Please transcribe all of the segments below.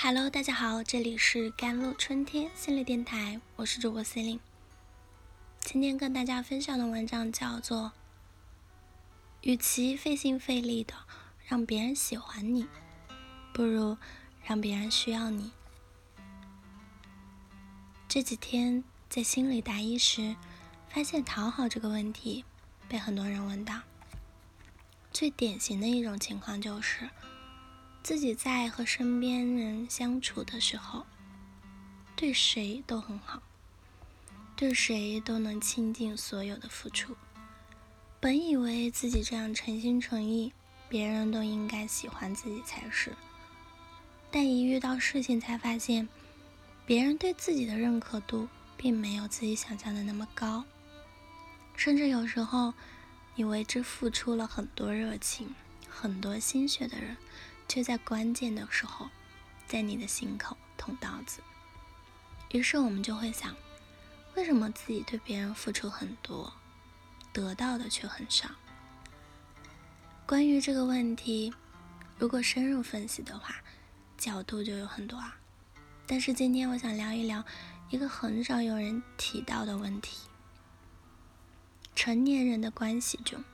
Hello，大家好，这里是甘露春天心理电台，我是主播 c e l i n e 今天跟大家分享的文章叫做：与其费心费力的让别人喜欢你，不如让别人需要你。这几天在心理答疑时，发现讨好这个问题被很多人问到。最典型的一种情况就是。自己在和身边人相处的时候，对谁都很好，对谁都能倾尽所有的付出。本以为自己这样诚心诚意，别人都应该喜欢自己才是。但一遇到事情，才发现别人对自己的认可度并没有自己想象的那么高。甚至有时候，你为之付出了很多热情、很多心血的人。却在关键的时候，在你的心口捅刀子。于是我们就会想，为什么自己对别人付出很多，得到的却很少？关于这个问题，如果深入分析的话，角度就有很多啊。但是今天我想聊一聊一个很少有人提到的问题：成年人的关系中，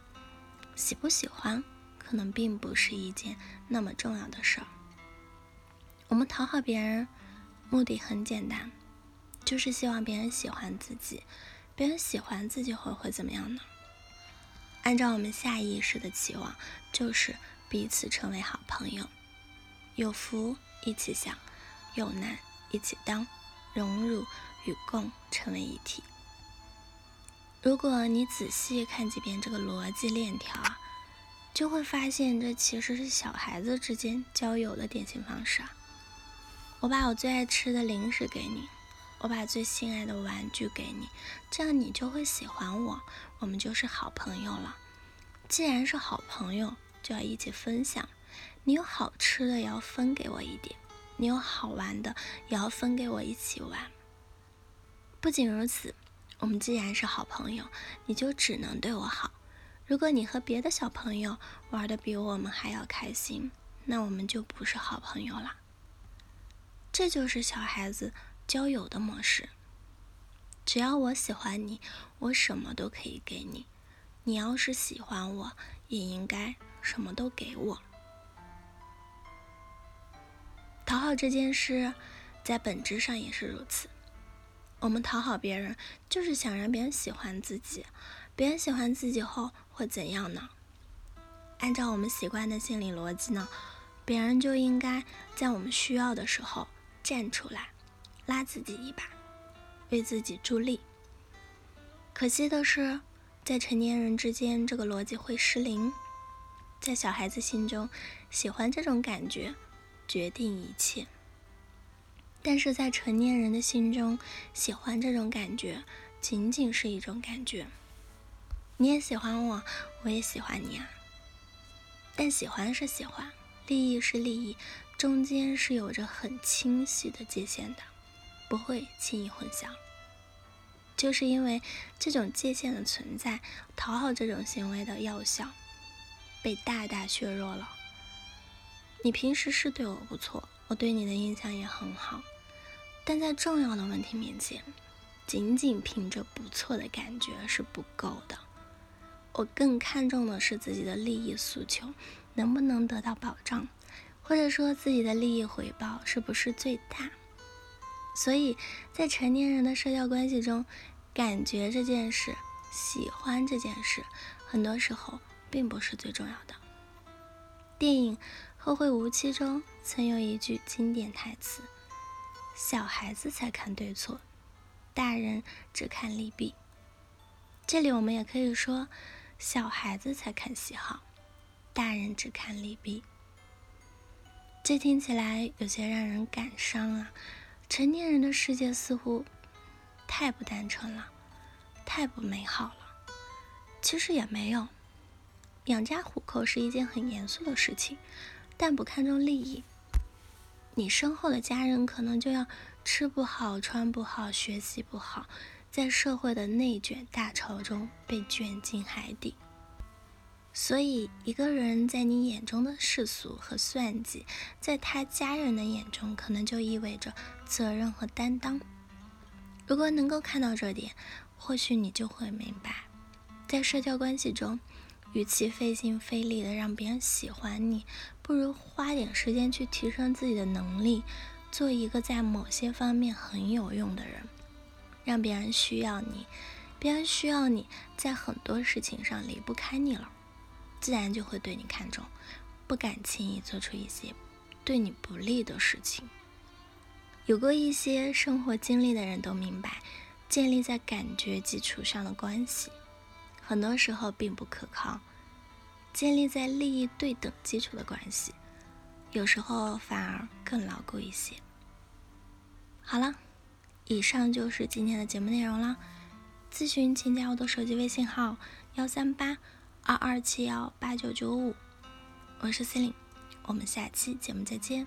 喜不喜欢？可能并不是一件那么重要的事儿。我们讨好别人，目的很简单，就是希望别人喜欢自己。别人喜欢自己后会怎么样呢？按照我们下意识的期望，就是彼此成为好朋友，有福一起享，有难一起当，荣辱与共成为一体。如果你仔细看几遍这个逻辑链条啊。就会发现，这其实是小孩子之间交友的典型方式啊！我把我最爱吃的零食给你，我把最心爱的玩具给你，这样你就会喜欢我，我们就是好朋友了。既然是好朋友，就要一起分享。你有好吃的，也要分给我一点；你有好玩的，也要分给我一起玩。不仅如此，我们既然是好朋友，你就只能对我好。如果你和别的小朋友玩的比我们还要开心，那我们就不是好朋友了。这就是小孩子交友的模式。只要我喜欢你，我什么都可以给你；你要是喜欢我，也应该什么都给我。讨好这件事，在本质上也是如此。我们讨好别人，就是想让别人喜欢自己。别人喜欢自己后会怎样呢？按照我们习惯的心理逻辑呢，别人就应该在我们需要的时候站出来，拉自己一把，为自己助力。可惜的是，在成年人之间，这个逻辑会失灵。在小孩子心中，喜欢这种感觉决定一切；但是在成年人的心中，喜欢这种感觉仅仅是一种感觉。你也喜欢我，我也喜欢你啊。但喜欢是喜欢，利益是利益，中间是有着很清晰的界限的，不会轻易混淆。就是因为这种界限的存在，讨好这种行为的药效被大大削弱了。你平时是对我不错，我对你的印象也很好，但在重要的问题面前，仅仅凭着不错的感觉是不够的。我更看重的是自己的利益诉求能不能得到保障，或者说自己的利益回报是不是最大。所以在成年人的社交关系中，感觉这件事、喜欢这件事，很多时候并不是最重要的。电影《后会无期》中曾有一句经典台词：“小孩子才看对错，大人只看利弊。”这里我们也可以说。小孩子才看喜好，大人只看利弊。这听起来有些让人感伤啊！成年人的世界似乎太不单纯了，太不美好了。其实也没有，养家糊口是一件很严肃的事情，但不看重利益，你身后的家人可能就要吃不好、穿不好、学习不好。在社会的内卷大潮中被卷进海底。所以，一个人在你眼中的世俗和算计，在他家人的眼中，可能就意味着责任和担当。如果能够看到这点，或许你就会明白，在社交关系中，与其费心费力的让别人喜欢你，不如花点时间去提升自己的能力，做一个在某些方面很有用的人，让别人需要你，别人需要你在很多事情上离不开你了，自然就会对你看重，不敢轻易做出一些对你不利的事情。有过一些生活经历的人都明白，建立在感觉基础上的关系，很多时候并不可靠；建立在利益对等基础的关系，有时候反而更牢固一些。好了，以上就是今天的节目内容啦。咨询请加我的手机微信号：幺三八二二七幺八九九五，我是 c e l i n e 我们下期节目再见。